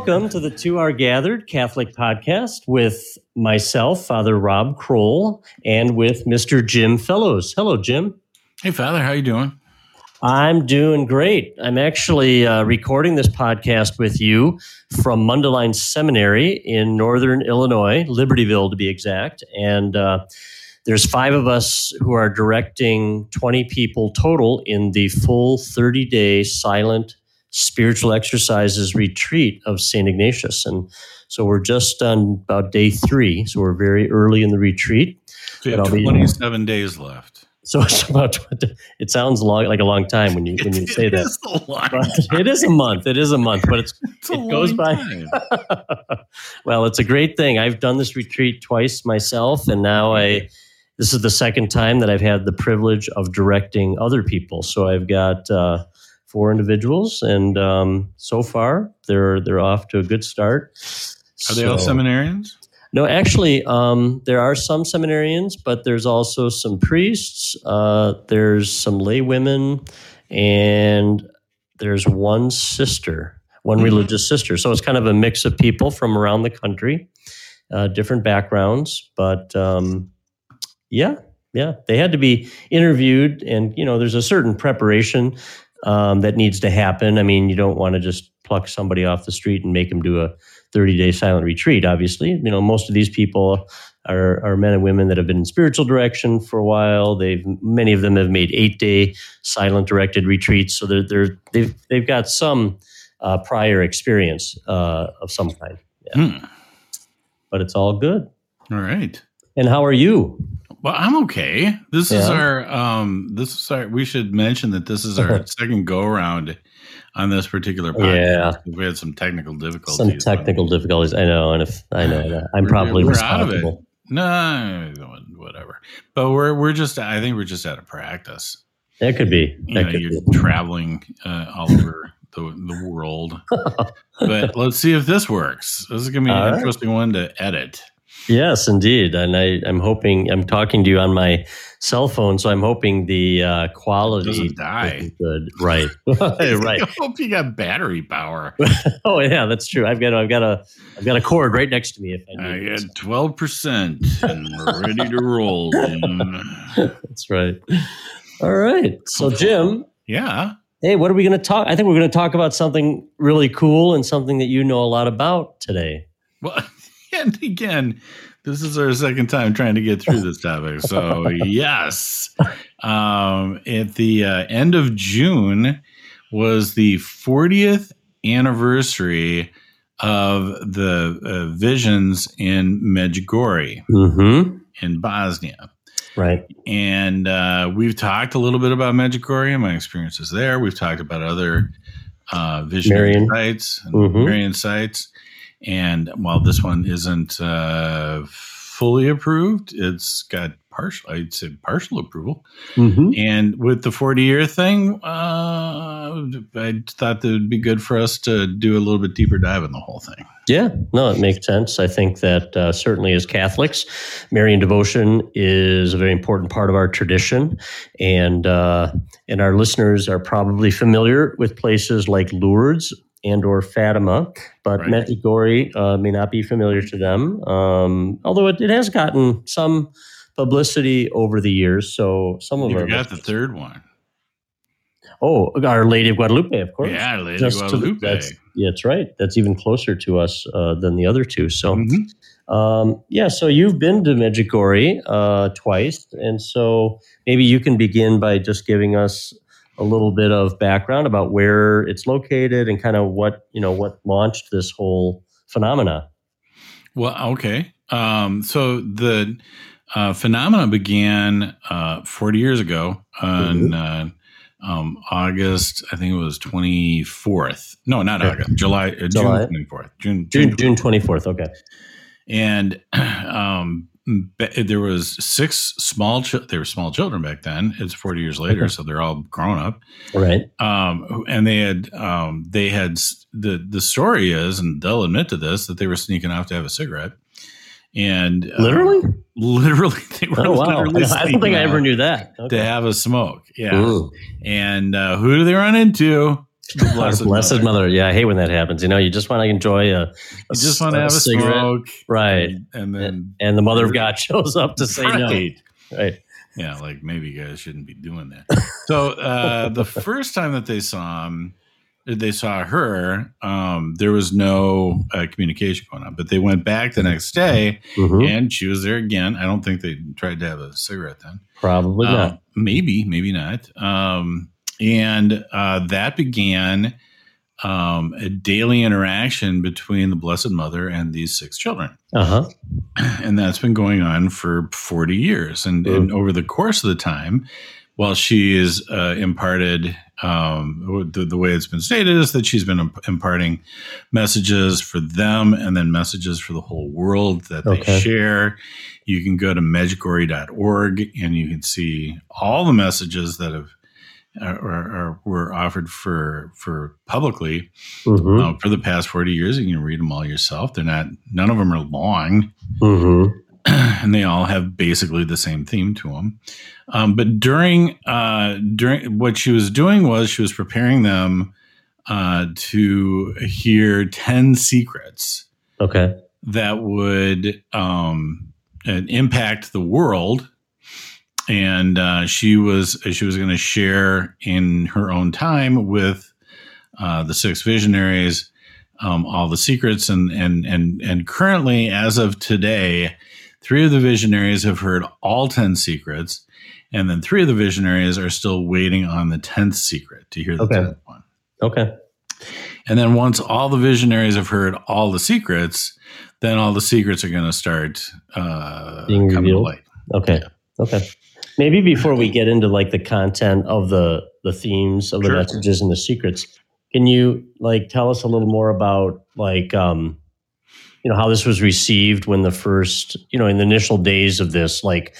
welcome to the Two Are Gathered Catholic podcast with myself, Father Rob Kroll, and with Mr. Jim Fellows. Hello, Jim. Hey, Father, how you doing? I'm doing great. I'm actually uh, recording this podcast with you from Mundelein Seminary in Northern Illinois, Libertyville to be exact. And uh, there's five of us who are directing 20 people total in the full 30 day silent spiritual exercises retreat of St. Ignatius. And so we're just on about day three. So we're very early in the retreat. So you have 27 be, days left. So it's about. It sounds long, like a long time when you when you say it that. Is it is a month. It is a month, but it's, it's it goes by. well, it's a great thing. I've done this retreat twice myself, and now I. This is the second time that I've had the privilege of directing other people. So I've got uh, four individuals, and um, so far they're they're off to a good start. Are they all seminarians? No, actually, um, there are some seminarians, but there's also some priests. Uh, there's some lay women, and there's one sister, one mm-hmm. religious sister. So it's kind of a mix of people from around the country, uh, different backgrounds. But um, yeah, yeah, they had to be interviewed, and you know, there's a certain preparation um, that needs to happen. I mean, you don't want to just pluck somebody off the street and make them do a 30 day silent retreat, obviously. You know, most of these people are, are men and women that have been in spiritual direction for a while. They've many of them have made eight day silent directed retreats. So they're, they're they've they've got some uh, prior experience uh, of some kind. Yeah. Hmm. But it's all good. All right. And how are you? Well, I'm okay. This yeah. is our um this is our we should mention that this is our second go around on this particular podcast. Yeah, we had some technical difficulties. Some technical difficulties. I know, and if I know that, I'm we're, probably we're responsible. Out of it. No, whatever. But we're we're just. I think we're just out of practice. It could be. You know, could you're be. traveling uh, all over the the world. but let's see if this works. This is gonna be all an right. interesting one to edit. Yes, indeed. And I, I'm hoping I'm talking to you on my cell phone, so I'm hoping the uh, quality doesn't die. Good, right? right. I hope you got battery power. oh yeah, that's true. I've got I've got a I've got a cord right next to me. If I need I got twelve percent and we're ready to roll. that's right. All right. So Jim. Yeah. Hey, what are we going to talk? I think we're going to talk about something really cool and something that you know a lot about today. Well, and again, this is our second time trying to get through this topic. So, yes. Um, at the uh, end of June was the 40th anniversary of the uh, visions in Medjugorje mm-hmm. in Bosnia. Right. And uh, we've talked a little bit about Medjugorje and my experiences there. We've talked about other uh, visionary Marian. sites, mm-hmm. Marian sites. And while this one isn't uh, fully approved, it's got partial, I'd say partial approval. Mm-hmm. And with the 40 year thing, uh, I thought that it would be good for us to do a little bit deeper dive in the whole thing. Yeah, no, it makes sense. I think that uh, certainly as Catholics, Marian devotion is a very important part of our tradition, and uh, and our listeners are probably familiar with places like Lourdes, and or Fatima, but right. Medjugorje uh, may not be familiar to them. Um, although it, it, has gotten some publicity over the years, so some of you them got the third one. Oh, Our Lady of Guadalupe, of course. Yeah, Lady Just of Guadalupe. The, that's, yeah, that's right. That's even closer to us uh, than the other two. So, mm-hmm. um, yeah, so you've been to Medjugorje uh, twice, and so maybe you can begin by just giving us a little bit of background about where it's located and kind of what you know what launched this whole phenomena. Well, okay. Um, so the uh, phenomena began uh, 40 years ago on mm-hmm. uh, um, August, I think it was 24th. No, not August, July, uh, July. June 24th. June, June, June 24th. Okay. And um, there was six small ch- they were small children back then it's 40 years later so they're all grown up right um, and they had um, they had the the story is and they'll admit to this that they were sneaking off to have a cigarette and uh, literally, literally, they were oh, wow. literally. I don't think I ever knew that. Okay. To have a smoke, yeah. Ooh. And uh, who do they run into? Blessed, blessed mother. mother. Yeah, I hate when that happens. You know, you just want to enjoy a, a you just want to have a, cigarette. smoke, right? And, and then and, and, the mother of God shows up to say right. no, right? Yeah, like maybe you guys shouldn't be doing that. so uh, the first time that they saw him, they saw her, um, there was no uh, communication going on. But they went back the next day, mm-hmm. and she was there again. I don't think they tried to have a cigarette then. Probably uh, not. Maybe, maybe not. Um, and uh, that began um, a daily interaction between the Blessed Mother and these six children. Uh-huh. And that's been going on for 40 years. And, mm. and over the course of the time, while she is uh, imparted, um, the, the, way it's been stated is that she's been imparting messages for them and then messages for the whole world that they share. You can go to medjugorje.org and you can see all the messages that have or, or, were offered for for publicly mm-hmm. uh, for the past 40 years you can read them all yourself they're not none of them are long mm-hmm. and they all have basically the same theme to them um, but during uh, during what she was doing was she was preparing them uh, to hear 10 secrets okay that would um, impact the world and uh, she was she was going to share in her own time with uh, the six visionaries um, all the secrets. And and and and currently as of today three of the visionaries have heard all 10 secrets. And then three of the visionaries are still waiting on the 10th secret to hear the okay. 10th one. Okay. And then once all the visionaries have heard all the secrets then all the secrets are going to start uh, coming to light. Okay. Yeah. okay Maybe before we get into like the content of the the themes of the sure. messages and the secrets, can you like tell us a little more about like um you know how this was received when the first you know in the initial days of this like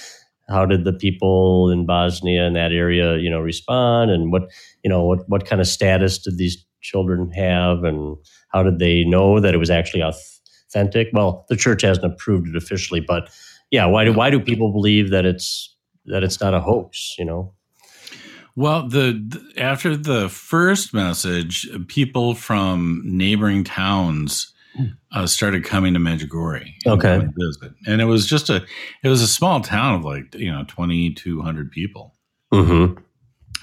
how did the people in Bosnia and that area you know respond? And what you know what what kind of status did these children have? And how did they know that it was actually authentic? Well the church hasn't approved it officially but yeah why do why do people believe that it's that it's not a hoax, you know. Well, the, after the first message, people from neighboring towns hmm. uh, started coming to Medjugorje. Okay, visit, and it was just a it was a small town of like you know twenty two hundred people. Mm-hmm.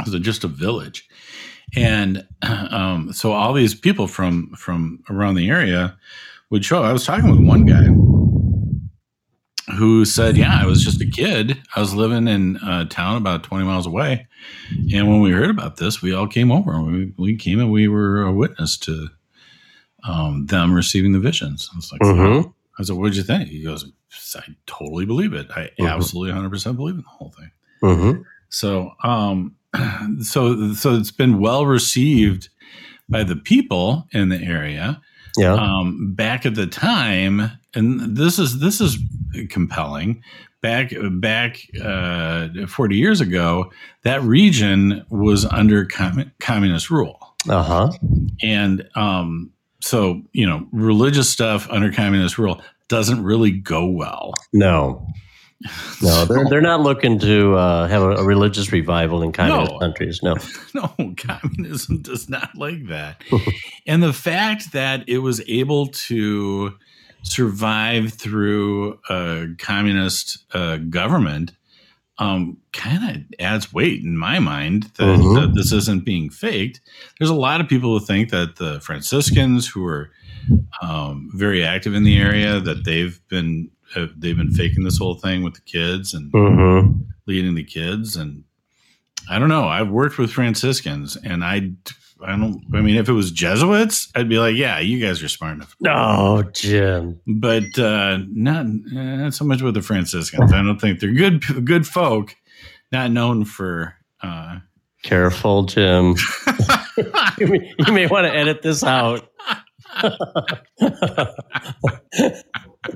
It was just a village, and um, so all these people from from around the area would show. I was talking with one guy who said, Yeah, I was just a kid. I was living in a town about 20 miles away. And when we heard about this, we all came over. We, we came and we were a witness to um, them receiving the visions. I was like, mm-hmm. I said, What'd you think? He goes, I totally believe it. I mm-hmm. absolutely 100% believe in the whole thing. Mm-hmm. So, um, so, so it's been well received by the people in the area. Yeah. Um, back at the time, and this is this is compelling. Back back uh, forty years ago, that region was under com- communist rule. Uh huh. And um, so you know, religious stuff under communist rule doesn't really go well. No. No, they're, they're not looking to uh, have a, a, religious revival in communist no, countries. No, no, communism does not like that. and the fact that it was able to survive through a communist uh, government um, kind of adds weight in my mind that, mm-hmm. that, this isn't being faked. There's a lot of people who think that the Franciscans, who are um, very active in the area, that they've been uh, they've been faking this whole thing with the kids and mm-hmm. leading the kids. And I don't know. I've worked with Franciscans, and I I don't. I mean, if it was Jesuits, I'd be like, yeah, you guys are smart enough. No, Jim. But uh, not eh, not so much with the Franciscans. I don't think they're good good folk, not known for. Uh, Careful, Jim. you, may, you may want to edit this out. but,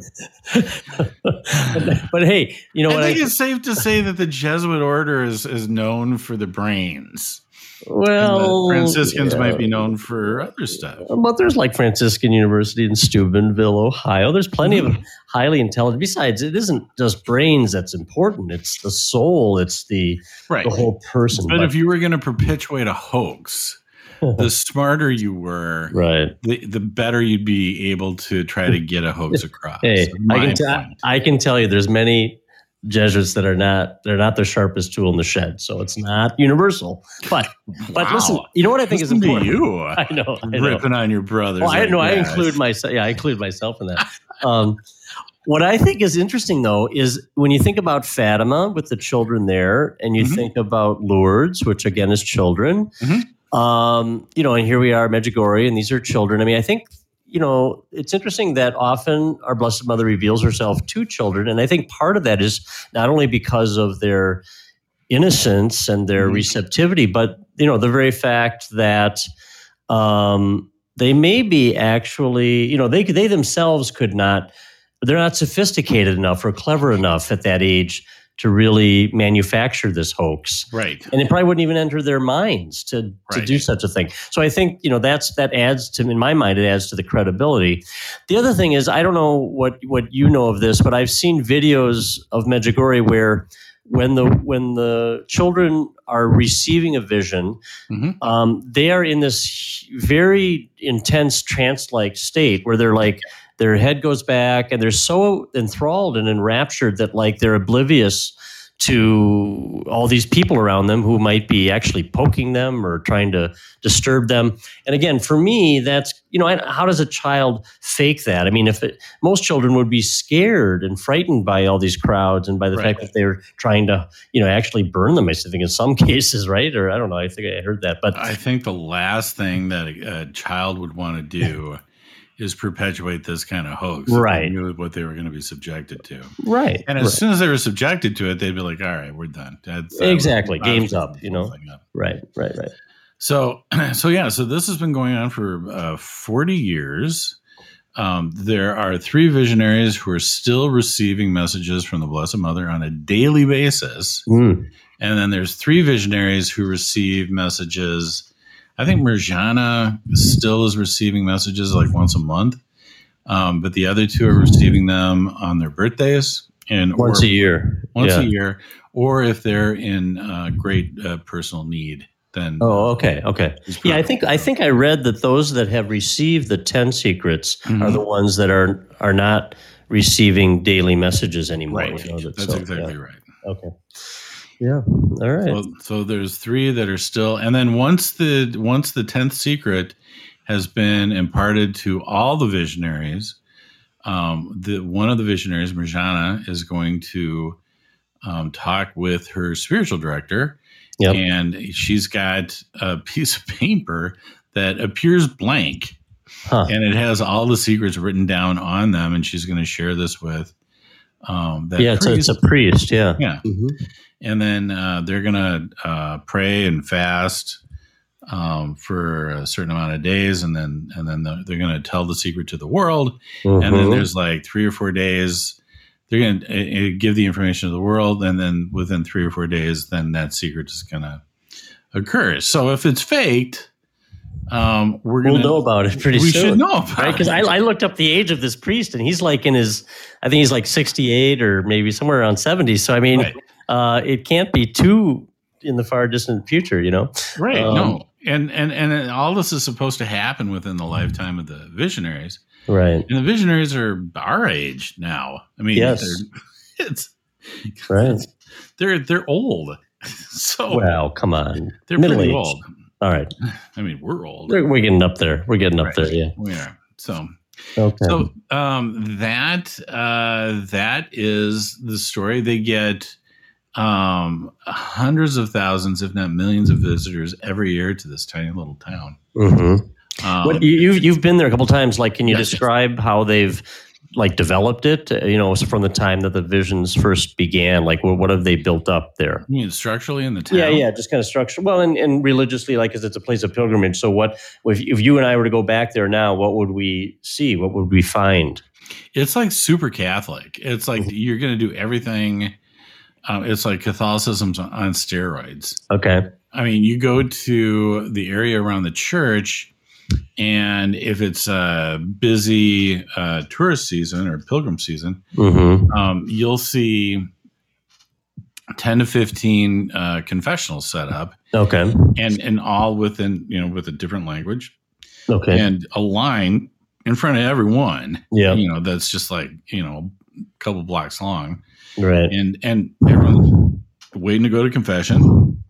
but, hey, you know I think I, it's safe to say that the Jesuit order is is known for the brains. Well, Franciscans yeah. might be known for other stuff. But there's like Franciscan University in Steubenville, Ohio. There's plenty mm. of hmm. highly intelligent. Besides, it isn't just brains that's important. It's the soul. It's the right. the whole person. But, but if you were going to perpetuate a hoax, the smarter you were, right, the, the better you'd be able to try to get a hoax across. Hey, I can, t- I can tell you, there's many Jesuits that are not they're not the sharpest tool in the shed, so it's not universal. But but wow. listen, you know what I think listen is important. you, I know, I know. ripping on your brothers. Well, I know I include myself. Yeah, I include myself in that. Um, what I think is interesting though is when you think about Fatima with the children there, and you mm-hmm. think about Lourdes, which again is children. Mm-hmm. Um, you know, and here we are, Medjugorje, and these are children. I mean, I think you know, it's interesting that often our Blessed Mother reveals herself to children. And I think part of that is not only because of their innocence and their mm-hmm. receptivity, but, you know, the very fact that um, they may be actually, you know, they, they themselves could not, they're not sophisticated enough or clever enough at that age to really manufacture this hoax. Right. And it probably wouldn't even enter their minds to, to do such a thing. So I think, you know, that's that adds to in my mind, it adds to the credibility. The other thing is I don't know what what you know of this, but I've seen videos of Medjugorje where when the when the children are receiving a vision, mm-hmm. um, they are in this very intense trance-like state where they're like their head goes back and they're so enthralled and enraptured that like they're oblivious to all these people around them who might be actually poking them or trying to disturb them. And again, for me, that's you know, how does a child fake that? I mean, if it, most children would be scared and frightened by all these crowds and by the right. fact that they're trying to, you know, actually burn them. I think in some cases, right? Or I don't know. I think I heard that, but I think the last thing that a, a child would want to do is perpetuate this kind of hoax. Right. what they were going to be subjected to. Right. And as right. soon as they were subjected to it, they'd be like, all right, we're done. That's, exactly. Was, Game's up, you know? Up. Right, right, right. So, so yeah, so this has been going on for uh, 40 years. Um, there are three visionaries who are still receiving messages from the Blessed Mother on a daily basis. Mm. And then there's three visionaries who receive messages I think Mirjana still is receiving messages like once a month, um, but the other two are receiving them on their birthdays and once or, a year, once yeah. a year, or if they're in uh, great uh, personal need. Then oh, okay, okay, yeah. I think I think I read that those that have received the ten secrets mm-hmm. are the ones that are are not receiving daily messages anymore. Right, you know, that, that's so, exactly yeah. right. Okay. Yeah. All right. So, so, there's three that are still, and then once the once the tenth secret has been imparted to all the visionaries, um, the one of the visionaries, Mirjana, is going to um, talk with her spiritual director, yep. and she's got a piece of paper that appears blank, huh. and it has all the secrets written down on them, and she's going to share this with. Um, yeah, it's, it's, a priest. Yeah, yeah. Mm-hmm and then uh, they're gonna uh, pray and fast um, for a certain amount of days, and then and then the, they're gonna tell the secret to the world, mm-hmm. and then mm-hmm. there's like three or four days. They're gonna uh, give the information to the world, and then within three or four days, then that secret is gonna occur. So if it's faked, um, we're gonna we'll know about it pretty we soon. We should know about right? Because I, I, looked up the age of this priest, and he's like in his, I think he's like sixty-eight or maybe somewhere around seventy. So I mean, right uh, it can't be too in the far distant future, you know? Right. Um, no. And, and, and all this is supposed to happen within the lifetime of the visionaries. Right. And the visionaries are our age now. I mean, yes. it's right. They're, they're old. So, well, come on. They're Middle pretty age. old. All right. I mean, we're old. We're, getting up there. We're getting up right. there. Yeah. We are. So, Okay. So um, that uh, that is the story. They get um, hundreds of thousands, if not millions, of visitors every year to this tiny little town. Mm-hmm. Um, what, you, you've been there a couple times. Like, can you yes, describe yes. how they've like developed it? You know, from the time that the visions first began. Like, what, what have they built up there? You mean structurally in the town? Yeah, yeah, just kind of structure. Well, and, and religiously, like, because it's a place of pilgrimage. So, what if, if you and I were to go back there now? What would we see? What would we find? It's like super Catholic. It's like mm-hmm. you're going to do everything um, it's like Catholicism's on steroids. Okay. I mean, you go to the area around the church, and if it's a busy uh, tourist season or pilgrim season, mm-hmm. um, you'll see 10 to 15 uh, confessionals set up. Okay. And, and all within, you know, with a different language. Okay. And a line in front of everyone. Yeah. You know, that's just like, you know, a couple blocks long. Right. And, and everyone's waiting to go to confession.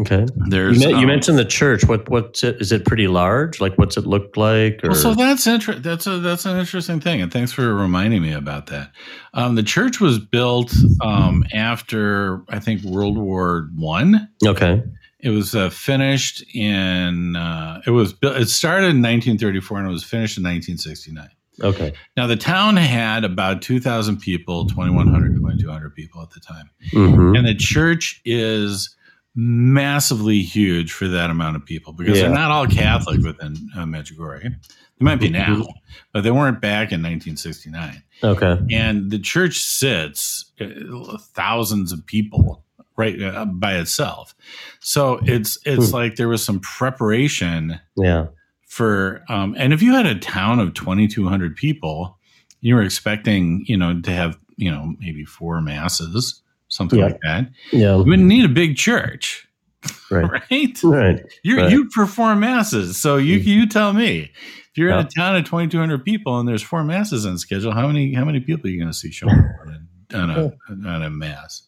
Okay. There's you, um, you, mentioned the church. What what's it? Is it pretty large? Like what's it look like? Or? Well, so that's inter- That's a that's an interesting thing, and thanks for reminding me about that. Um, the church was built um, after I think World War One. Okay. It was uh, finished in. Uh, it was built. It started in 1934 and it was finished in 1969. Okay. Now the town had about 2,000 people, 2,100, 2,200 people at the time, mm-hmm. and the church is massively huge for that amount of people because yeah. they're not all Catholic within uh, Medjugorje. They might be mm-hmm. now, but they weren't back in 1969. Okay. And the church sits uh, thousands of people right uh, by itself. So it's it's hmm. like there was some preparation. Yeah. For um, and if you had a town of 2,200 people, you were expecting you know to have you know maybe four masses something yeah. like that. Yeah. You wouldn't need a big church. Right. right. Right. You right. you perform masses. So you mm. you tell me. If you're yeah. in a town of 2200 people and there's four masses on schedule, how many how many people are you going to see showing up on a on a mass?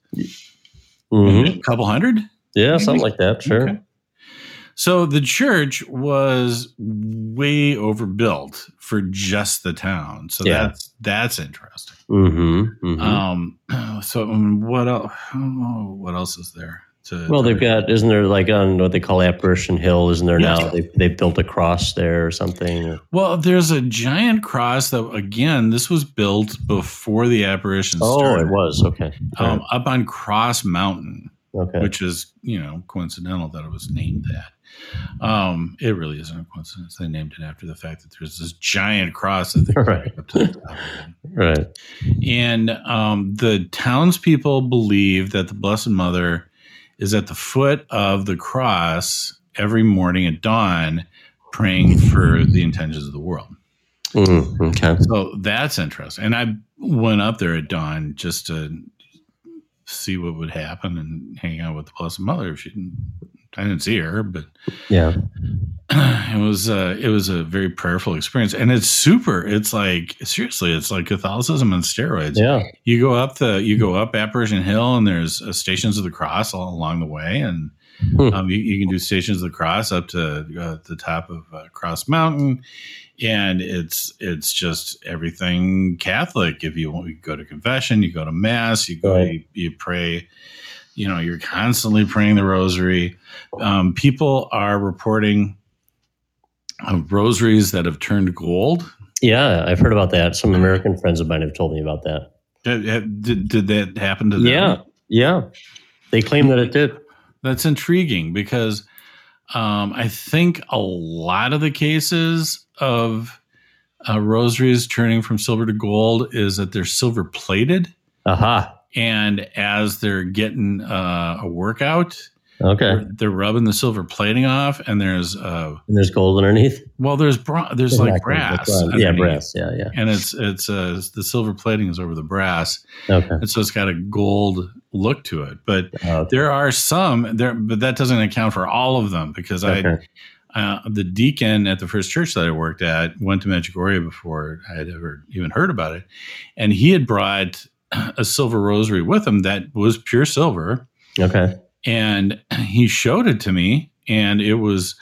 Mm-hmm. A couple hundred? Yeah, maybe? something like that, sure. Okay. So the church was way overbuilt for just the town. So yeah. that's that's interesting. Mm-hmm, mm-hmm. Um, so um, what else? what else is there? To, well, they've got isn't there like on what they call Apparition Hill? Isn't there yeah. now? They they built a cross there or something. Well, there's a giant cross that again, this was built before the apparition. Oh, started. it was okay. Um, right. Up on Cross Mountain, okay. which is you know coincidental that it was named that. Um, it really isn't a coincidence. They named it after the fact that there's this giant cross that they right. up to the top. right. And um, the townspeople believe that the Blessed Mother is at the foot of the cross every morning at dawn, praying for the intentions of the world. Mm, okay. So that's interesting. And I went up there at dawn just to see what would happen and hang out with the Blessed Mother if she didn't I didn't see her, but yeah, it was uh, it was a very prayerful experience, and it's super. It's like seriously, it's like Catholicism on steroids. Yeah, you go up the you go up Apparition Hill, and there's uh, Stations of the Cross all along the way, and hmm. um, you, you, can do Stations of the Cross up to uh, the top of uh, Cross Mountain, and it's it's just everything Catholic. If you want, you go to confession, you go to mass, you go, right. you, you pray you know you're constantly praying the rosary. Um, people are reporting uh, rosaries that have turned gold. Yeah i've heard about that. Some american friends of mine have told me about that. Did, did that happen to them? Yeah yeah. They claim that it did. That's intriguing because um, i think a lot of the cases of uh, rosaries turning from silver to gold is that they're silver plated. Aha. uh-huh. And as they're getting uh, a workout, okay, they're, they're, rubbing the silver plating off, and there's uh, and there's gold underneath. Well, there's there's like brass, yeah, brass, yeah, yeah, and it's it's uh, the silver plating is over the brass, okay, and so it's got a gold look to it. But okay. there are some there, but that doesn't account for all of them because okay. I. Uh, the deacon at the first church that I worked at went to Medjugorje before I had ever even heard about it, and he had brought a silver rosary with him that was pure silver. Okay. And he showed it to me, and it was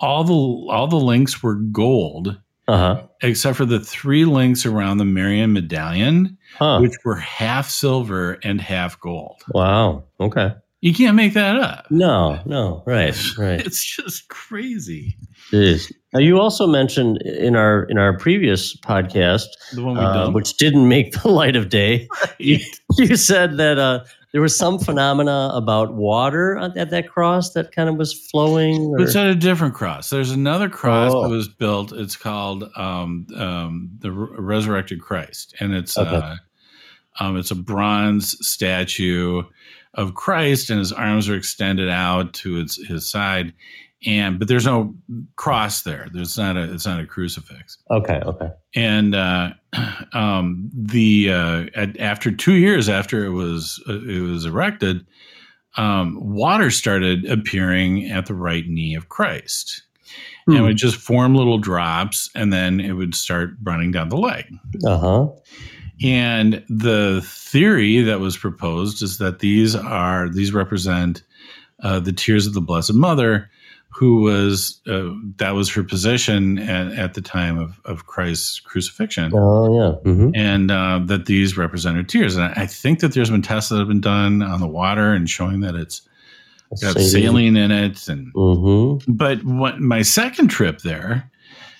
all the all the links were gold, uh-huh. except for the three links around the Marian medallion, huh. which were half silver and half gold. Wow. Okay. You can't make that up. No, no, right, right. it's just crazy. It is. Now, you also mentioned in our in our previous podcast, the uh, which didn't make the light of day, right. you, you, said that uh, there was some phenomena about water at that cross that kind of was flowing. Or? It's at a different cross. There's another cross oh. that was built. It's called um, um, the Resurrected Christ, and it's okay. uh, um, it's a bronze statue of Christ, and his arms are extended out to his, his side, and but there's no cross there. There's not a it's not a crucifix. Okay, okay. And uh, um, the uh, at, after two years after it was uh, it was erected, um, water started appearing at the right knee of Christ. Hmm. And it would just form little drops, and then it would start running down the leg. Uh huh. And the theory that was proposed is that these are these represent uh, the tears of the Blessed Mother, who was uh, that was her position at, at, the time of, of Christ's crucifixion. Oh yeah, mm-hmm. and uh, that these represented tears. And I think that there's been tests that have been done on the water and showing that it's got saline in it. And mm-hmm. but what my second trip there,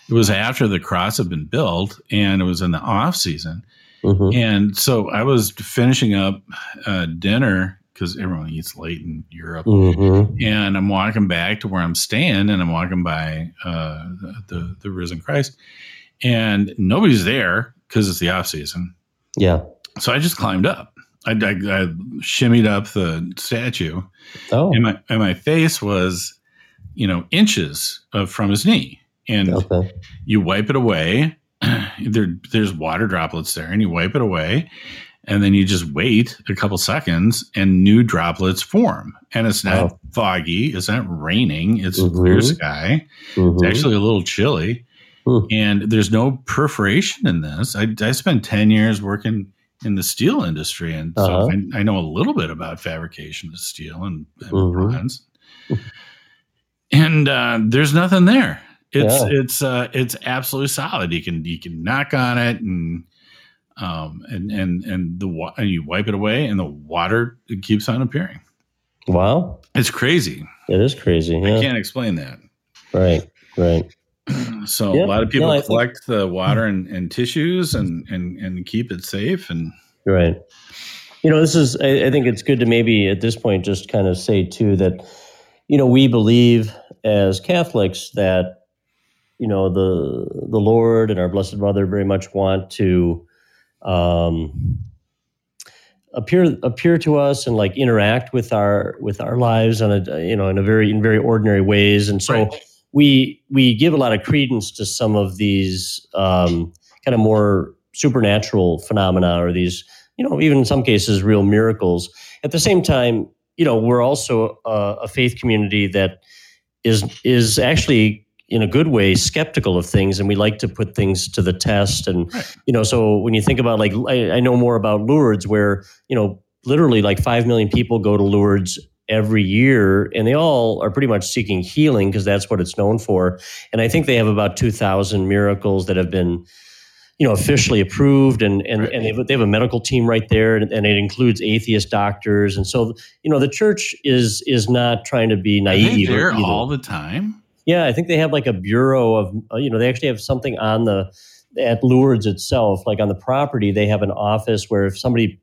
it was after the cross had been built, and it was in the off season. Mm-hmm. And so I was finishing up uh, dinner because everyone eats late in Europe. Mm-hmm. And I'm walking back to where I'm staying, and I'm walking by uh, the, the, risen Christ, and nobody's there because it's the off season. Yeah. So I just climbed up. I, I, I shimmied up the statue. Oh. And my and my face was, you know, inches from his knee, and okay. you wipe it away. there, there's water droplets there, and you wipe it away, and then you just wait a couple seconds and new droplets form and it's not wow. foggy it's not raining it's mm-hmm. clear sky mm-hmm. it's actually a little chilly mm. and there's no perforation in this I, I spent 10 years working in the steel industry and uh-huh. so I, I, know a little bit about fabrication of steel and, and mm-hmm. bronze and uh, there's nothing there it's yeah. it's uh, it's absolutely solid you can you can knock on it and um, and and and the and you wipe it away, and the water keeps on appearing. Wow, it's crazy. It is crazy. Yeah. I can't explain that. Right, right. So yeah. a lot of people no, collect think, the water and, and tissues and, and and keep it safe and right. You know, this is. I, I think it's good to maybe at this point just kind of say too that you know we believe as Catholics that you know the the Lord and our Blessed Mother very much want to um, appear appear to us and like interact with our with our lives on a you know in a very in very ordinary ways and so right. we we give a lot of credence to some of these um, kind of more supernatural phenomena or these you know even in some cases real miracles at the same time you know we're also a, a faith community that is is actually in a good way skeptical of things and we like to put things to the test. And right. you know so when you think about like I, I, know more about lourdes where you know literally like 5 million people go to lourdes every year and they all are pretty much seeking healing because that's what it's known for. And i think they have about 2000 miracles that have been you know officially approved and and, right. and they, have, they have a medical team right there and, and, it includes atheist doctors. And so you know the church is is not trying to be naive there all the time yeah, I think they have like a bureau of, uh, you know, they actually have something on the, at Lourdes itself, like on the property, they have an office where if somebody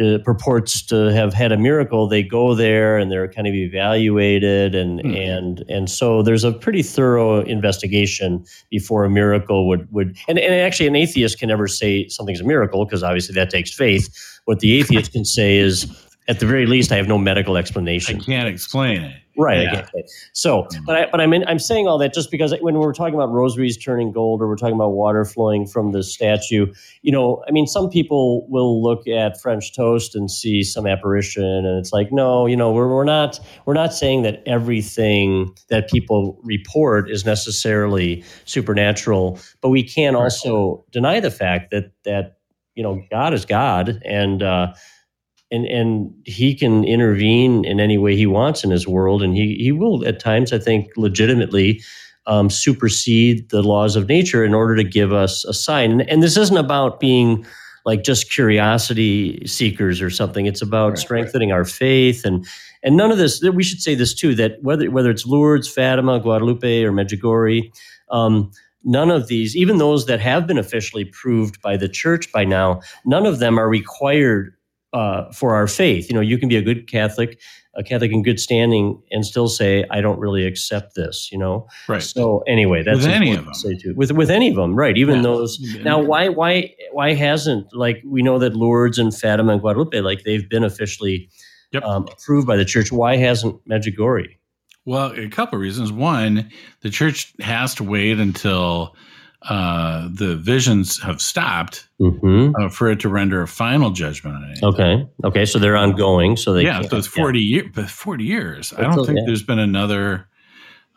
uh, purports to have had a miracle, they go there and they're kind of evaluated, and mm-hmm. and and so there's a pretty thorough investigation before a miracle would would and, and actually an atheist can never say something's a miracle because obviously that takes faith. What the atheist can say is, at the very least, I have no medical explanation. I can't explain it. Right. Yeah. So, mm-hmm. but I, but I'm in, I'm saying all that just because when we're talking about rosaries turning gold, or we're talking about water flowing from the statue, you know, I mean, some people will look at French toast and see some apparition, and it's like, no, you know, we're we're not we're not saying that everything that people report is necessarily supernatural, but we can also deny the fact that that you know God is God, and uh, and and he can intervene in any way he wants in his world, and he he will at times, I think, legitimately um, supersede the laws of nature in order to give us a sign. And, and, this isn't about being like just curiosity seekers or something. It's about right, strengthening right. our faith and and none of this. We should say this too that whether whether it's Lourdes, Fatima, Guadalupe, or Medjugorje. Um, none of these, even those that have been officially proved by the church by now, none of them are required uh, for our faith. You know, you can be a good Catholic, a Catholic in good standing, and still say, "I don't really accept this." You know, right? So anyway, that's with any of them. say too. With with any of them, right? Even yeah. those. Now, why why why hasn't like we know that Lourdes and Fatima and Guadalupe like they've been officially yep. um, approved by the church. Why hasn't Medjugorje? Well, a couple of reasons. One, the church has to wait until uh, the visions have stopped mm-hmm. uh, for it to render a final judgment on it. Okay. Okay. So they're ongoing. So they yeah. So it's forty yeah. years. But forty years. That's I don't a, think yeah. there's been another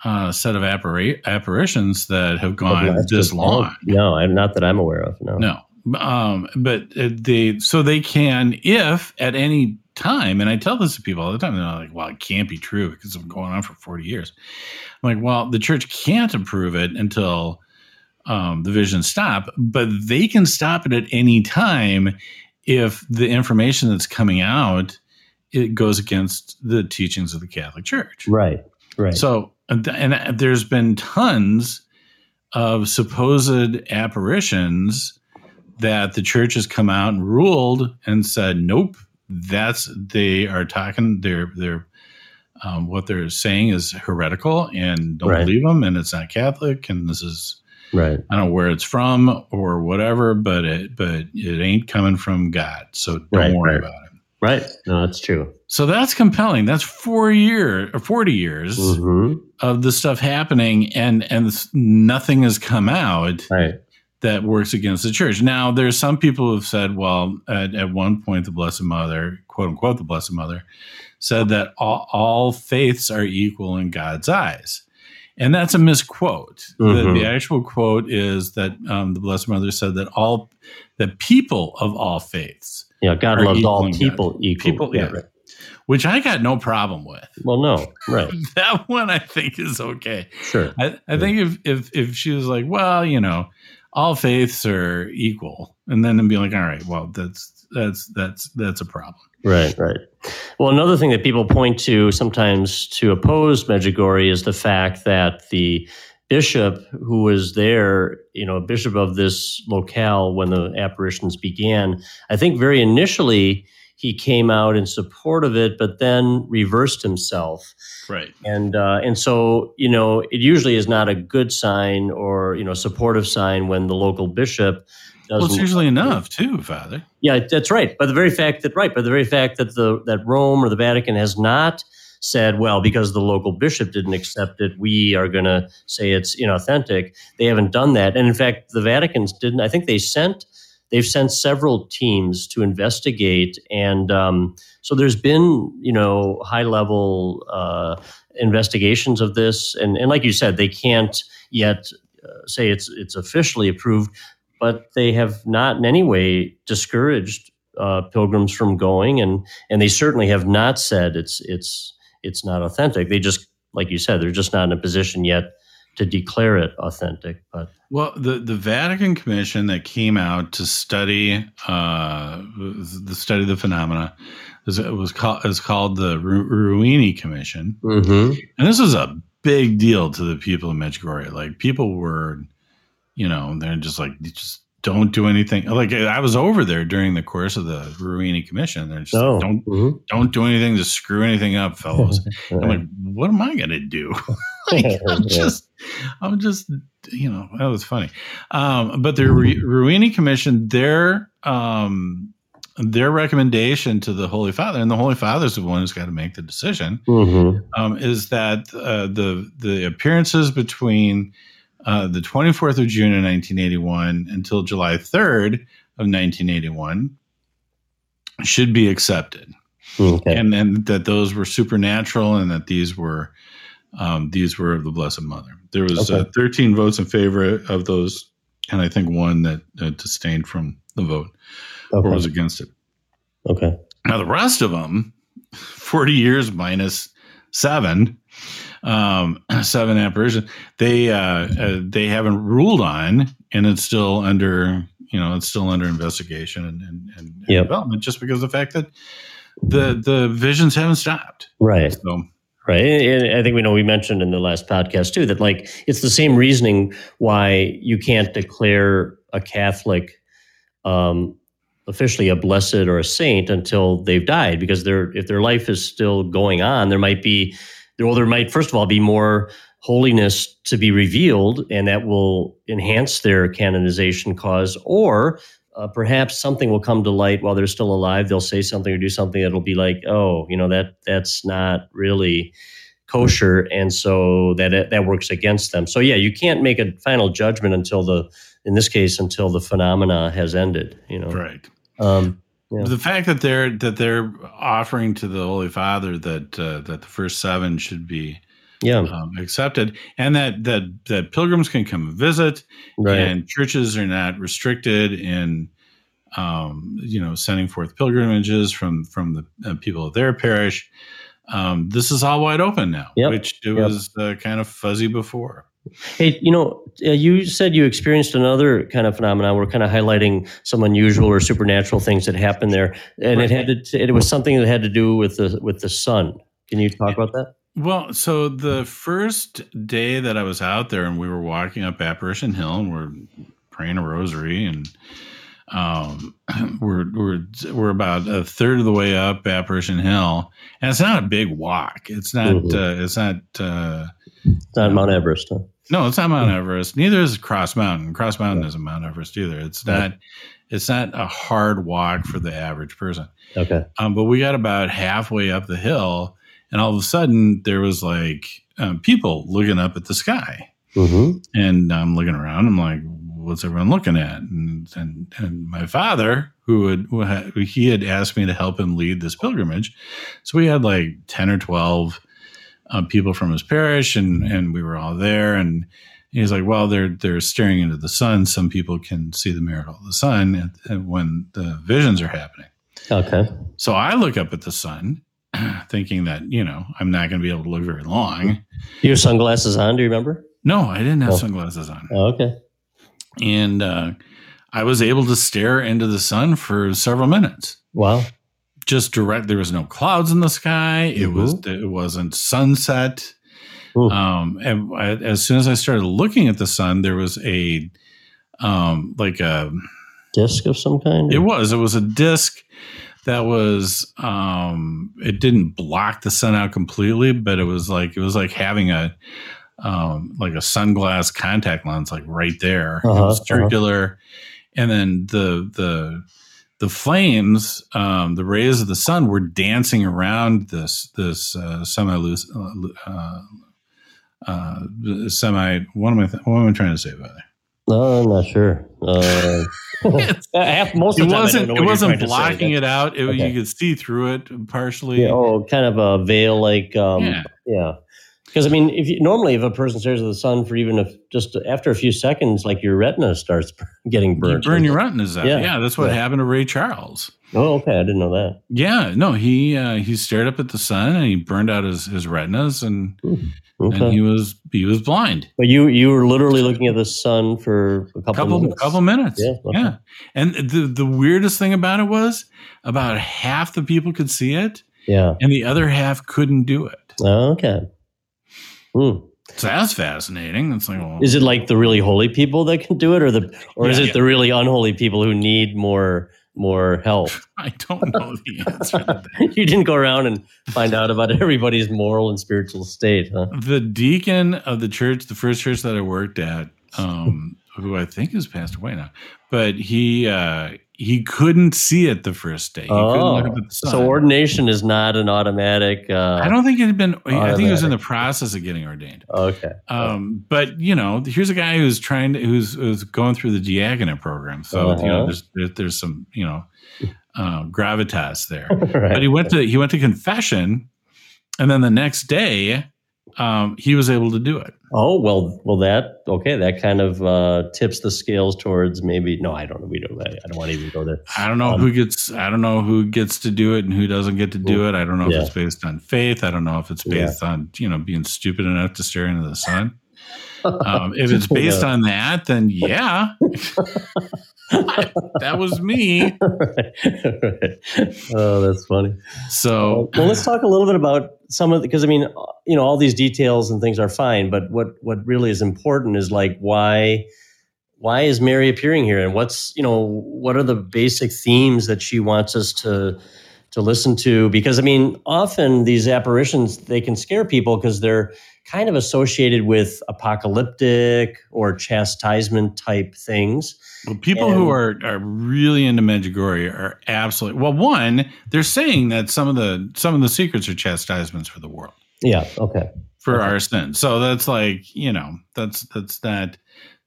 uh, set of appari- apparitions that have gone this long. No, I'm not that I'm aware of. No. No. Um, but uh, they so they can if at any time, and I tell this to people all the time, they're like, "Well, it can't be true because it's been going on for forty years." I'm like, "Well, the church can't approve it until." Um, the vision stop, but they can stop it at any time if the information that's coming out it goes against the teachings of the Catholic Church. Right. Right. So, and, there's been tons of supposed apparitions that the church has come out and ruled and said, nope, that's they are talking. They're they're um, what they're saying is heretical and don't right. believe them, and it's not Catholic, and this is Right. I don't know where it's from or whatever, but it but it ain't coming from God. So don't right, worry right. about it. Right. No, that's true. So that's compelling. That's four year or forty years mm-hmm. of the stuff happening, and and nothing has come out right. that works against the church. Now, there's some people who've said, well, at, at one point, the Blessed Mother, quote unquote, the Blessed Mother, said that all, all faiths are equal in God's eyes. And that's a misquote. Mm-hmm. The, the, mm-hmm. actual quote is that um, the Blessed Mother said that all the people of all faiths. Yeah, God loves all people God. equal. People, yeah. Right. Which I got no problem with. Well, no, right. that one I think is okay. Sure. I, I think if, if if she was like, well, you know, all faiths are equal, and then and be like, all right, well, that's that's that's that's a problem. Right, right. Well, another thing that people point to sometimes to oppose Medjugorje is the fact that the bishop who was there, you know, bishop of this locale when the apparitions began, I think very initially he came out in support of it, but then reversed himself. Right. And uh, and so you know, it usually is not a good sign or you know supportive sign when the local bishop well, it's usually enough too, Father. Yeah, that's right. By the very fact that right, by the very fact that the that Rome or the Vatican has not said, well, because the local bishop didn't accept it, we are going to say it's inauthentic. They haven't done that, and in fact, the Vatican's didn't. I think they sent they've sent several teams to investigate, and um, so there's been you know high level uh, investigations of this, and and like you said, they can't yet. Uh, say it's it's officially approved, but they have not in any way discouraged uh, pilgrims from going, and and they certainly have not said it's it's it's not authentic. They just, like you said, they're just not in a position yet to declare it authentic. But well, the the Vatican Commission that came out to study uh, the study of the phenomena is it was called is called the Ruini Commission, mm-hmm. and this was a big deal to the people of Medjugorje. Like people were you know, they're just like, just don't do anything. Like I was over there during the course of the Ruini Commission. They're just oh, like, don't mm-hmm. don't do anything to screw anything up, fellows. right. I'm like, what am I gonna do? like, I'm just, I'm just, you know, that was funny. Um, but the Ruini Commission, their um, their recommendation to the Holy Father, and the Holy Father is the one who's got to make the decision, mm-hmm. um, is that uh, the the appearances between uh, the 24th of June in 1981 until July 3rd of 1981 should be accepted. Okay. And, and that those were supernatural and that these were um, these were of the Blessed Mother. There was uh, okay. uh, 13 votes in favor of those, and I think one that uh, disdained from the vote okay. or was against it. Okay. Now the rest of them, 40 years minus seven, um, seven apparition, they uh, uh, they haven't ruled on, and it's still under you know it's still under investigation and, and, and yep. development, just because of the fact that the the visions haven't stopped. Right. So. Right. And I think we know we mentioned in the last podcast too that like it's the same reasoning why you can't declare a Catholic um, officially a blessed or a saint until they've died because their if their life is still going on, there might be well, there might first of all be more holiness to be revealed, and that will enhance their canonization cause, or uh, perhaps something will come to light while they're still alive. They'll say something or do something that'll be like, oh, you know that that's not really kosher, and so that that works against them. So yeah, you can't make a final judgment until the in this case until the phenomena has ended. You know, right. Um, yeah. The fact that they're that they're offering to the Holy Father that uh, that the first seven should be yeah um, accepted, and that that that pilgrims can come visit, right. and churches are not restricted in um, you know sending forth pilgrimages from from the uh, people of their parish. Um, this is all wide open now, yep. which it yep. was uh, kind of fuzzy before. Hey, you know, uh, you said you experienced another kind of phenomenon. We're kind of highlighting some unusual or supernatural things that happened there, and right. it had to. It was something that had to do with the with the sun. Can you talk about that? Well, so the first day that I was out there, and we were walking up Apparition Hill, and we're praying a rosary, and um, we're we're we're about a third of the way up Apparition Hill, and it's not a big walk. It's not. Mm-hmm. Uh, it's not. Uh, it's not Mount Everest. Huh? No, it's not Mount Everest. Neither is Cross Mountain. Cross Mountain isn't Mount Everest either. It's not. It's not a hard walk for the average person. Okay. Um, but we got about halfway up the hill, and all of a sudden there was like um, people looking up at the sky, mm-hmm. and I'm looking around. I'm like, what's everyone looking at? And and, and my father, who had, who had he had asked me to help him lead this pilgrimage, so we had like ten or twelve uh, people from his parish, and and we were all there. And he's like, "Well, they're they're staring into the sun. Some people can see the miracle of the sun when the visions are happening." Okay. So I look up at the sun, thinking that you know I'm not going to be able to look very long. Your sunglasses on? Do you remember? No, I didn't have oh. sunglasses on. Oh, okay. And uh, I was able to stare into the sun for several minutes. Wow just direct. There was no clouds in the sky. It mm-hmm. was it wasn't sunset. Um, and I, as soon as I started looking at the sun, there was a um, like a disc of some kind. Or? It was. It was a disc that was. Um, it didn't block the sun out completely, but it was like it was like having a um, like a sunglass contact lens, like right there. Uh-huh, it was uh-huh. circular, uh-huh. and then the the the flames, um, the rays of the sun, were dancing around this this uh, semi loose, uh, uh, semi. What am I? Th- what am I trying to say about it? No, I'm not sure. Uh, most it wasn't. It wasn't blocking it out. It, okay. You could see through it partially. Yeah, oh, kind of a veil, like um, yeah. yeah. Because I mean, if you, normally if a person stares at the sun for even if just after a few seconds, like your retina starts getting burned. You burn your retinas out. Yeah, yeah that's what happened to Ray Charles. Oh, okay. I didn't know that. Yeah, no, he uh, he stared up at the sun and he burned out his, his retinas and okay. and he was he was blind. But you you were literally looking at the sun for a couple couple minutes. couple minutes. Yeah, okay. yeah. And the the weirdest thing about it was about half the people could see it. Yeah, and the other half couldn't do it. Okay. Hmm. So that's fascinating. It's like, well, is it like the really holy people that can do it, or the, or yeah, is it yeah. the really unholy people who need more more help? I don't know the answer to that. you didn't go around and find out about everybody's moral and spiritual state, huh? The deacon of the church, the first church that I worked at, um, who I think has passed away now, but he uh, he couldn't see it the first day. He oh, so ordination is not an automatic. Uh, I don't think it had been. Automatic. I think he was in the process of getting ordained. Okay. Um, but you know, here's a guy who's trying to who's, who's going through the diaconate program. So uh-huh. you know, there's there's some you know uh, gravitas there. right. But he went to he went to confession, and then the next day um, he was able to do it. Oh well, well that okay. That kind of uh, tips the scales towards maybe. No, I don't know. We don't. I don't want to even go there. I don't know um, who gets. I don't know who gets to do it and who doesn't get to do it. I don't know yeah. if it's based on faith. I don't know if it's based yeah. on you know being stupid enough to stare into the sun. Um, if it's based on that, then yeah, that was me. right. Oh, that's funny. So, well, let's talk a little bit about some of because I mean, you know, all these details and things are fine, but what what really is important is like why why is Mary appearing here, and what's you know what are the basic themes that she wants us to to listen to? Because I mean, often these apparitions they can scare people because they're kind of associated with apocalyptic or chastisement type things. Well, people and, who are, are really into Medjugorje are absolutely well. One, they're saying that some of the some of the secrets are chastisements for the world. Yeah. Okay. For okay. our sins. So that's like you know that's that's not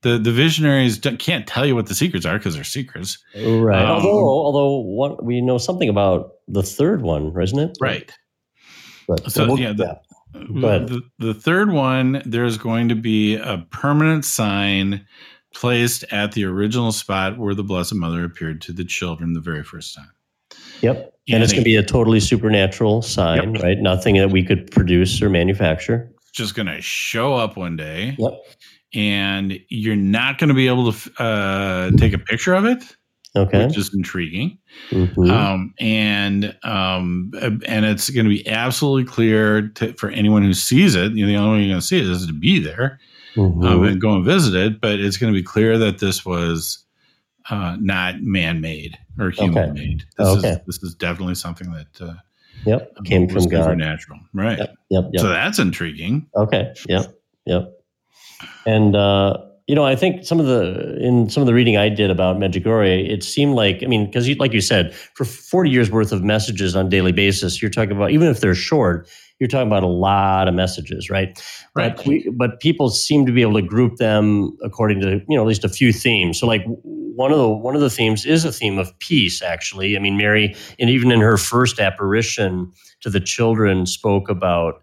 the the visionaries can't tell you what the secrets are because they're secrets. Right. Um, although although what we know something about the third one, isn't it? Right. But, so we'll, yeah, the, but the, the third one, there's going to be a permanent sign placed at the original spot where the Blessed Mother appeared to the children the very first time. Yep. And, and it's going to be a totally supernatural sign, yep. right? Nothing that we could produce or manufacture. It's just going to show up one day. Yep. And you're not going to be able to uh, take a picture of it. Okay. Which is intriguing. Mm-hmm. Um, and um, and it's going to be absolutely clear to, for anyone who sees it. You know, the only way you're going to see it is to be there mm-hmm. um, and go and visit it. But it's going to be clear that this was uh, not man-made or human-made. This okay. is this is definitely something that uh, yep came from God, supernatural, right? Yep, yep, yep. So that's intriguing. Okay. Yep. Yep. And uh, you know, I think some of the in some of the reading I did about Medjugorje, it seemed like I mean, because like you said, for forty years worth of messages on a daily basis, you're talking about even if they're short, you're talking about a lot of messages, right? Right. But, we, but people seem to be able to group them according to you know at least a few themes. So like one of the one of the themes is a theme of peace. Actually, I mean, Mary, and even in her first apparition to the children, spoke about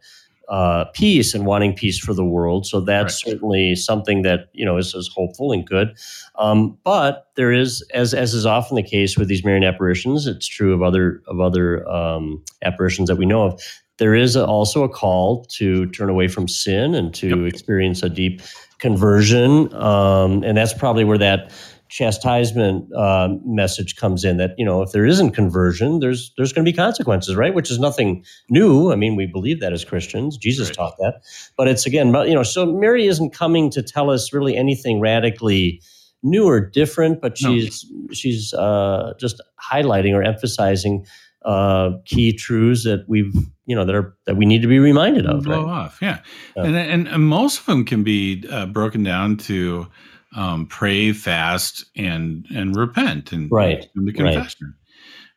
uh, peace and wanting peace for the world. So that's right. certainly something that you know is, is hopeful and good. Um, but there is, as as is often the case with these Marian apparitions, it's true of other of other um, apparitions that we know of. There is also a call to turn away from sin and to yep. experience a deep conversion, um, and that's probably where that chastisement uh, message comes in that you know if there isn't conversion there's there's going to be consequences right which is nothing new i mean we believe that as christians jesus right. taught that but it's again you know so mary isn't coming to tell us really anything radically new or different but she's no. she's uh, just highlighting or emphasizing uh, key truths that we've you know that are that we need to be reminded of blow right? off yeah. yeah. And, and, and most of them can be uh, broken down to um, pray, fast, and and repent, and right and the confession. Right.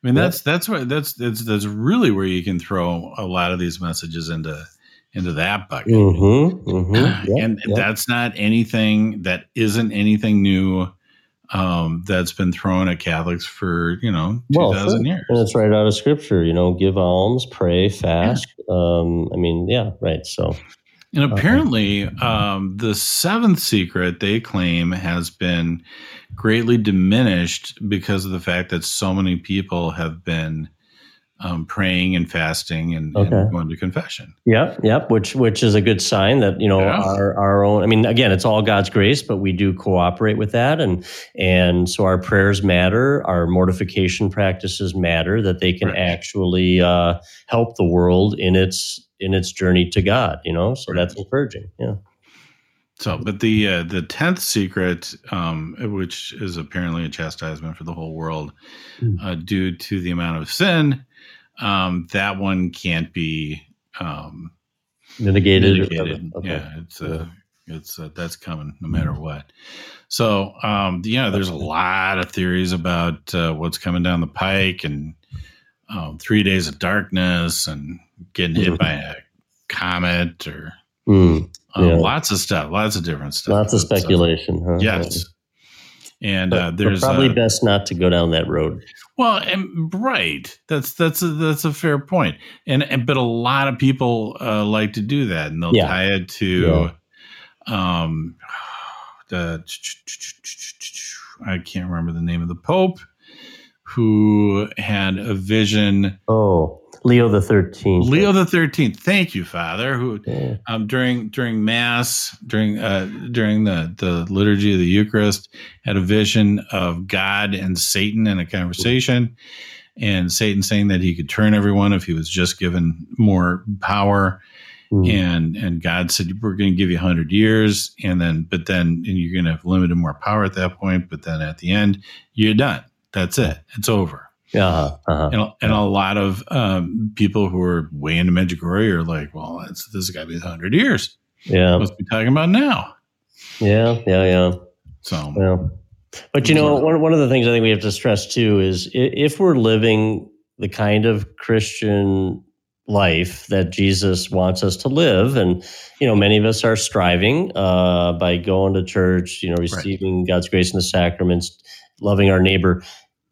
I mean, that's that's what that's that's that's really where you can throw a lot of these messages into into that bucket, mm-hmm, mm-hmm, and that's not anything that isn't anything new um, that's been thrown at Catholics for you know two thousand well, years, and it's right out of Scripture. You know, give alms, pray, fast. Yeah. Um, I mean, yeah, right. So and apparently, um, the seventh secret they claim has been greatly diminished because of the fact that so many people have been um, praying and fasting and, okay. and, going to confession. Yep, yep. Which which is a good sign that you know yeah. our our own. I mean, again, it's all God's grace, but we do cooperate with that, and and so our prayers matter, our mortification practices matter. That they can right. actually uh, help the world in its in its journey to God, you know. So that's encouraging. Yeah. So, but the uh, the tenth secret, um, which is apparently a chastisement for the whole world, mm. uh, due to the amount of sin, um, that one can't be um, mitigated. mitigated. Okay. Yeah, it's uh, it's uh, that's coming no matter what. So, um, yeah, there's a lot of theories about uh, what's coming down the pike and um, three days of darkness and getting hit mm. by a comet or mm, um, yeah. lots of stuff, lots of different stuff. Lots of speculation, huh? Yes. And uh, there's probably uh, best not to go down that road. Well, and, right. That's that's a, that's a fair point. And, and but a lot of people uh, like to do that, and they'll yeah. tie it to, yeah. um, the I can't remember the name of the Pope who had a vision. Oh, Leo the Thirteenth. Leo the Thirteenth. Thank you, Father. Who yeah. um, during during Mass during uh, during the the liturgy of the Eucharist had a vision of God and Satan in a conversation, and Satan saying that he could turn everyone if he was just given more power. Mm. And and God said we're going to give you hundred years, and then but then and you're going to have limited more power at that point. But then at the end, you're done. That's it. It's over. Yeah. Uh-huh. uh-huh. And, and, a lot of um, people who are way into Medjugorje are like, well, it's, this has got to be 100 years. Yeah. Must be talking about now. Yeah, yeah, yeah. So, yeah. But you know, one, one of the things I think we have to stress too is if we're living the kind of Christian life that Jesus wants us to live. And, you know, many of us are striving uh, by going to church, you know, receiving right. God's grace in the sacraments, loving our neighbor.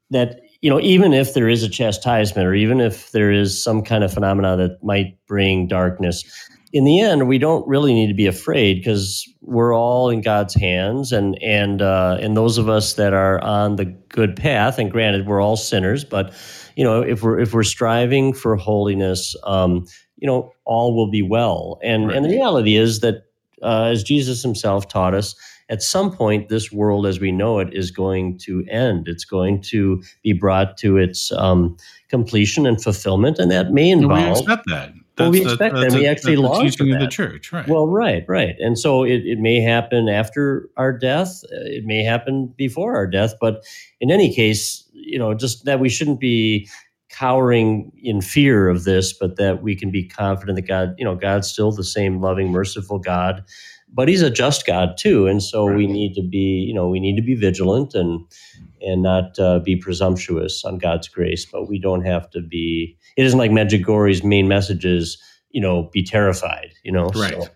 That, you know, even if there is a chastisement or even if there is some kind of phenomena that might bring darkness, in the end, we don't really need to be afraid because we're all in God's hands, and and uh, and those of us that are on the good path, and granted, we're all sinners, but you know, if we're if we're striving for holiness, um, you know, all will be well. And right. and the reality is that, uh, as Jesus Himself taught us, at some point, this world as we know it is going to end. It's going to be brought to its um, completion and fulfillment, and that may involve. And we expect that. That's well, we expect that. We actually long for that. the church, right? Well, right, right. And so it, it may happen after our death. It may happen before our death. But in any case, you know, just that we shouldn't be cowering in fear of this, but that we can be confident that God, you know, God's still the same loving, merciful God, but He's a just God too. And so right. we need to be, you know, we need to be vigilant and and not uh, be presumptuous on God's grace. But we don't have to be. It isn't like Medjugorje's main message is, you know, be terrified. You know, right. So.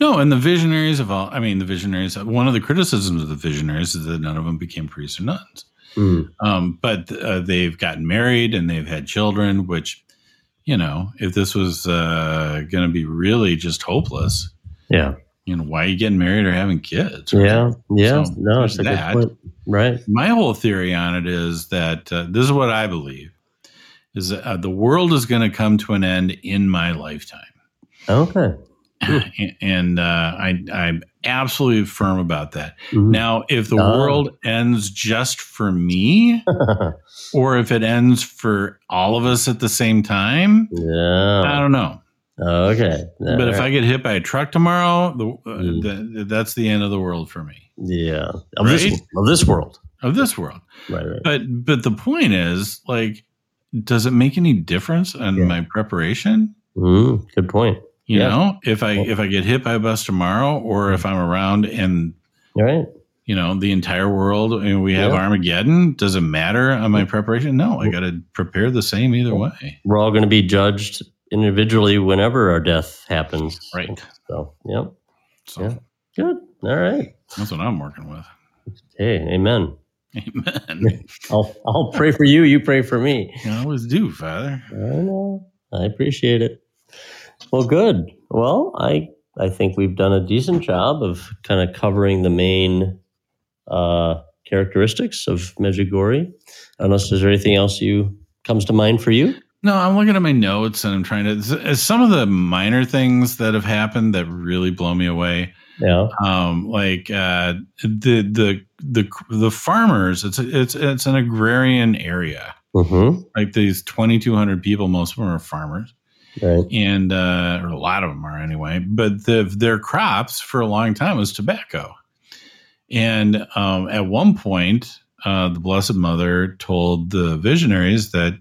No, and the visionaries of all, I mean, the visionaries, one of the criticisms of the visionaries is that none of them became priests or nuns. Mm. Um, but uh, they've gotten married and they've had children, which, you know, if this was uh, going to be really just hopeless, yeah, you know, why are you getting married or having kids? Right? Yeah, yeah, so no, it's that. Right. My whole theory on it is that uh, this is what I believe: is that uh, the world is going to come to an end in my lifetime. Okay. and uh, I, I'm absolutely firm about that. Mm-hmm. Now, if the oh. world ends just for me, or if it ends for all of us at the same time, yeah. I don't know. Okay, all but right. if I get hit by a truck tomorrow, the, uh, mm. the, that's the end of the world for me. Yeah, of right? this of this world, of this world. Right, right. But but the point is, like, does it make any difference in yeah. my preparation? Mm, good point. You yeah. know, if I if I get hit by a bus tomorrow, or if I'm around and right, you know, the entire world and we have yeah. Armageddon, does it matter on my preparation? No, I got to prepare the same either way. We're all going to be judged individually whenever our death happens. Right. So, yep. So, yeah. Good. All right. That's what I'm working with. Hey, amen. Amen. I'll I'll pray for you. You pray for me. I always do, Father. I know. I appreciate it. Well, good. Well, I I think we've done a decent job of kind of covering the main uh, characteristics of Medjugorje. Unless there's anything else you comes to mind for you. No, I'm looking at my notes and I'm trying to. Some of the minor things that have happened that really blow me away. Yeah. Um, like uh, the the the the farmers. It's a, it's it's an agrarian area. Mm-hmm. Like these 2,200 people, most of them are farmers. Right. And uh, or a lot of them are anyway. But the, their crops for a long time was tobacco. And um, at one point, uh, the Blessed Mother told the visionaries that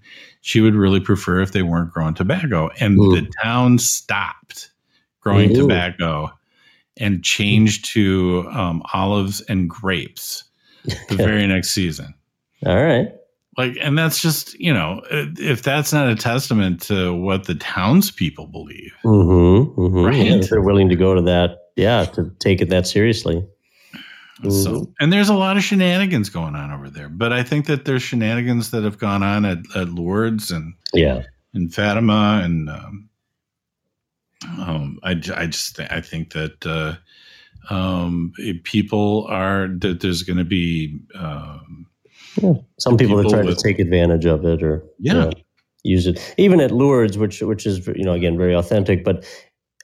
she would really prefer if they weren't growing tobacco. And Ooh. the town stopped growing Ooh. tobacco and changed to um, olives and grapes the very next season. All right. Like, and that's just, you know, if that's not a testament to what the townspeople believe. Mm-hmm, mm-hmm. Right. Yeah, they're willing to go to that. Yeah. To take it that seriously. Mm-hmm. So, and there's a lot of shenanigans going on over there, but I think that there's shenanigans that have gone on at, at Lourdes and yeah, and Fatima, and um, um, I, I just I think that uh, um, people are that there's going to be um, yeah. some people, people that try with, to take advantage of it or yeah. use it even at Lourdes, which which is you know again very authentic, but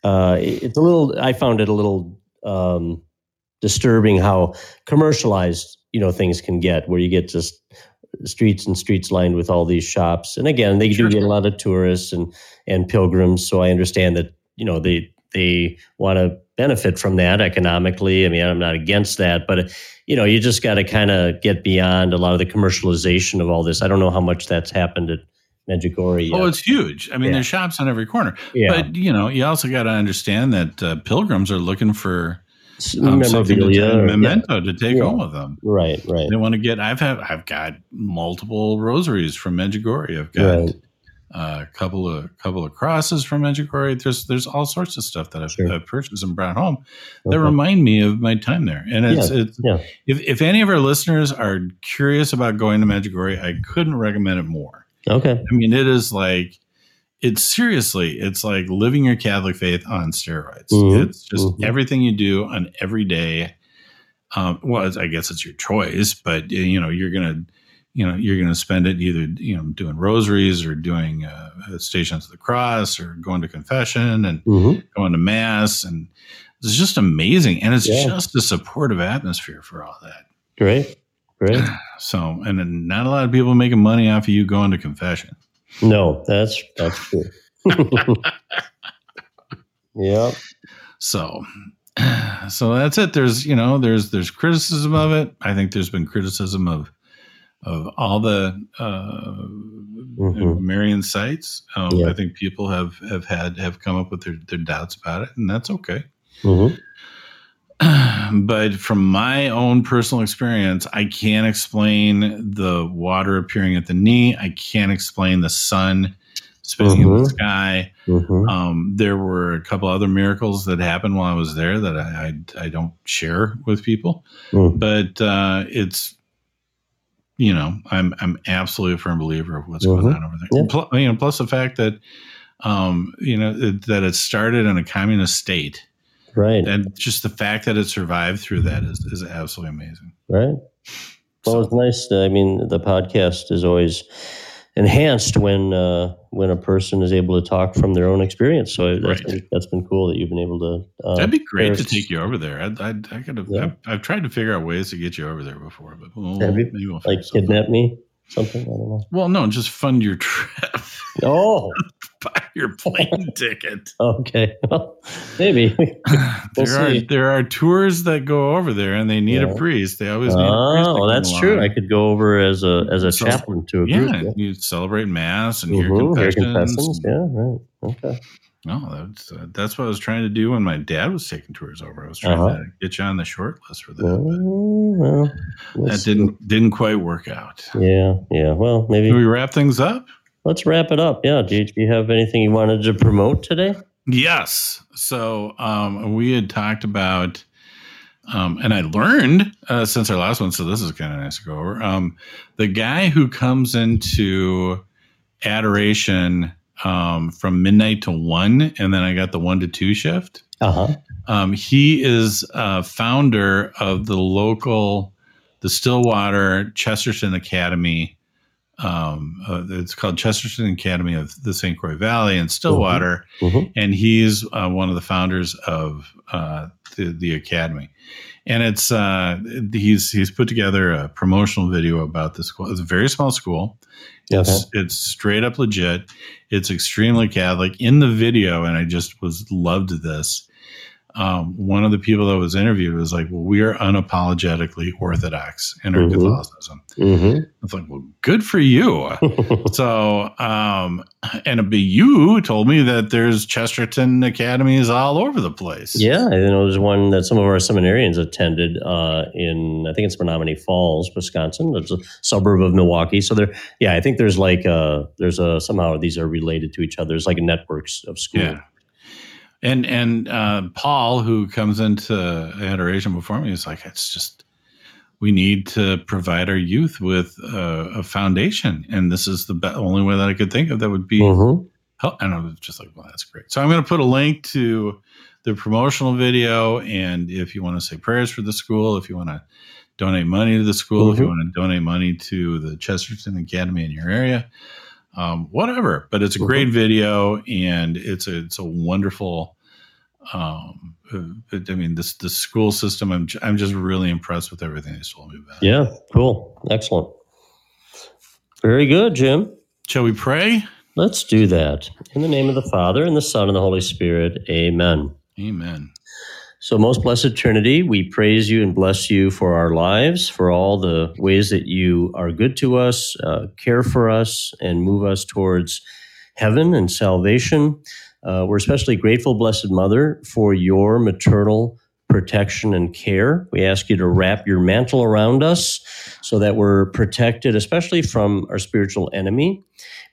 uh, it's a little. I found it a little. Um, disturbing how commercialized you know things can get, where you get just streets and streets lined with all these shops. And again, they sure. do get a lot of tourists and and pilgrims, so I understand that you know they they want to benefit from that economically. I mean, I'm not against that, but you know, you just got to kind of get beyond a lot of the commercialization of all this. I don't know how much that's happened at Medjugorje. Oh, it's huge. I mean, yeah. there's shops on every corner. Yeah. But you know, you also got to understand that uh, pilgrims are looking for um, memorabilia, to, memento yeah. to take yeah. home with them. Right, right. They want to get. I've had. I've got multiple rosaries from Medjugorje. I've got. Right a couple of couple of crosses from Medjugorje. There's there's all sorts of stuff that I've, sure. I've purchased and brought home that okay. remind me of my time there. And it's, yeah. it's yeah. if if any of our listeners are curious about going to Medjugorje, I couldn't recommend it more. Okay, I mean it is like it's seriously it's like living your Catholic faith on steroids. Mm-hmm. It's just mm-hmm. everything you do on every day. Um, well, I guess it's your choice, but you know you're gonna you know you're going to spend it either you know doing rosaries or doing uh, stations of the cross or going to confession and mm-hmm. going to mass and it's just amazing and it's yeah. just a supportive atmosphere for all that great great so and not a lot of people making money off of you going to confession no that's that's true yeah so so that's it there's you know there's there's criticism of it i think there's been criticism of of all the uh, mm-hmm. Marian sites. Um, yeah. I think people have, have had have come up with their, their doubts about it, and that's okay. Mm-hmm. But from my own personal experience, I can't explain the water appearing at the knee. I can't explain the sun spinning mm-hmm. in the mm-hmm. sky. Mm-hmm. Um, there were a couple other miracles that happened while I was there that I I, I don't share with people, mm. but uh, it's you know, I'm I'm absolutely a firm believer of what's mm-hmm. going on over there. Yeah. Plus, you know, plus the fact that um, you know it, that it started in a communist state, right? And just the fact that it survived through that is is absolutely amazing, right? Well, so. it's nice. To, I mean, the podcast is always enhanced when uh, when a person is able to talk from their own experience. So that's, right. been, that's been cool that you've been able to. Uh, That'd be great to take you over there. I, I, I could have. Yeah. I've, I've, tried to figure out ways to get you over there before, but we'll, maybe we'll like kidnap me, something. I don't know. Well, no, just fund your trip. Oh, your plane ticket. Okay, well, maybe we'll there see. are there are tours that go over there, and they need yeah. a priest. They always need. A priest. Oh, well, that's true. I could go over as a as a so, chaplain to a yeah, group. Yeah, you celebrate mass and mm-hmm, hear confessions. Hear confessions. Yeah, right. Okay. No, that's uh, that's what I was trying to do when my dad was taking tours over. I was trying uh-huh. to get you on the short list for that. Uh, well, that didn't didn't quite work out. Yeah, yeah. Well, maybe Can we wrap things up let's wrap it up. Yeah. Do you, do you have anything you wanted to promote today? Yes. So um, we had talked about, um, and I learned uh, since our last one, so this is kind of nice to go over. Um, the guy who comes into adoration um, from midnight to one, and then I got the one to two shift. Uh-huh. Um, he is a founder of the local, the Stillwater Chesterton Academy um, uh, it's called Chesterton Academy of the St. Croix Valley in Stillwater, mm-hmm. Mm-hmm. and he's uh, one of the founders of uh, the, the academy. And it's uh, he's he's put together a promotional video about the school. It's a very small school. It's okay. it's straight up legit. It's extremely Catholic. In the video, and I just was loved this um, one of the people that was interviewed was like, "Well, we are unapologetically Orthodox in our mm-hmm. Catholicism." Mm-hmm. It's like, "Well, good for you." so, um, and you told me that there's Chesterton academies all over the place. Yeah, I know there's one that some of our seminarians attended uh, in, I think it's Menomonee Falls, Wisconsin. It's a suburb of Milwaukee. So there, yeah, I think there's like a, there's a somehow these are related to each other. There's like networks of schools. Yeah. And and uh, Paul, who comes into adoration before me, is like, it's just we need to provide our youth with uh, a foundation, and this is the be- only way that I could think of that would be. Mm-hmm. And I was just like, well, that's great. So I'm going to put a link to the promotional video, and if you want to say prayers for the school, if you want to donate money to the school, mm-hmm. if you mm-hmm. want to donate money to the Chesterton Academy in your area, um, whatever. But it's a great mm-hmm. video, and it's a it's a wonderful. Um, uh, I mean, this the school system. I'm I'm just really impressed with everything they told me about. Yeah, cool, excellent, very good, Jim. Shall we pray? Let's do that. In the name of the Father and the Son and the Holy Spirit. Amen. Amen. So, most blessed Trinity, we praise you and bless you for our lives, for all the ways that you are good to us, uh, care for us, and move us towards heaven and salvation. Uh, we're especially grateful, Blessed Mother, for your maternal protection and care. We ask you to wrap your mantle around us so that we're protected, especially from our spiritual enemy.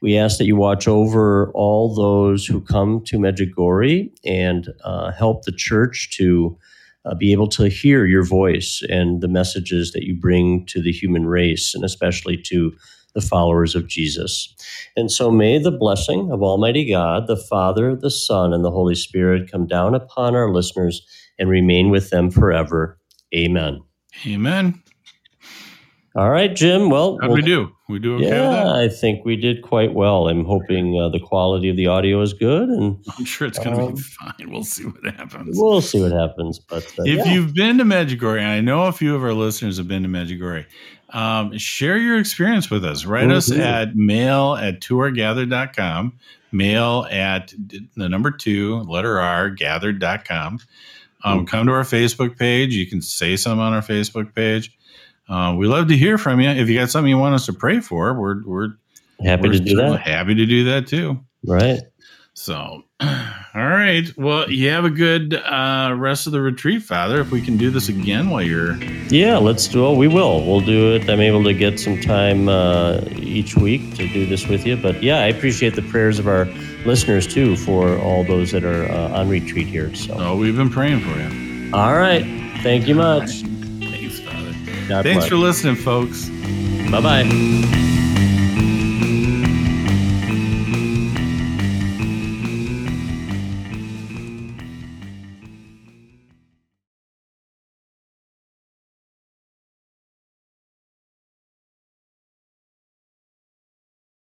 We ask that you watch over all those who come to Medjugorje and uh, help the church to uh, be able to hear your voice and the messages that you bring to the human race, and especially to the followers of Jesus. And so may the blessing of Almighty God, the Father, the Son, and the Holy Spirit come down upon our listeners and remain with them forever. Amen. Amen. All right, Jim. Well, how we'll, we do? We do okay yeah, I think we did quite well. I'm hoping uh, the quality of the audio is good, and I'm sure it's going to um, be fine. We'll see what happens. We'll see what happens. But uh, if yeah. you've been to Medjugorje, and I know a few of our listeners have been to Medjugorje, um, share your experience with us. Write mm-hmm. us at mail at twoaregathered.com, mail at the number two, letter R, gathered.com. Um, mm-hmm. Come to our Facebook page. You can say something on our Facebook page uh, we love to hear from you. If you got something you want us to pray for, we're we're happy we're to do that. Happy to do that too. Right. So, all right. Well, you have a good uh, rest of the retreat, Father. If we can do this again while you're. Yeah, let's do it. We will. We'll do it. I'm able to get some time uh, each week to do this with you. But yeah, I appreciate the prayers of our listeners too for all those that are uh, on retreat here. So. Oh, we've been praying for you. All right. Thank you much. Thanks, Father. God Thanks for listening, folks. Bye bye.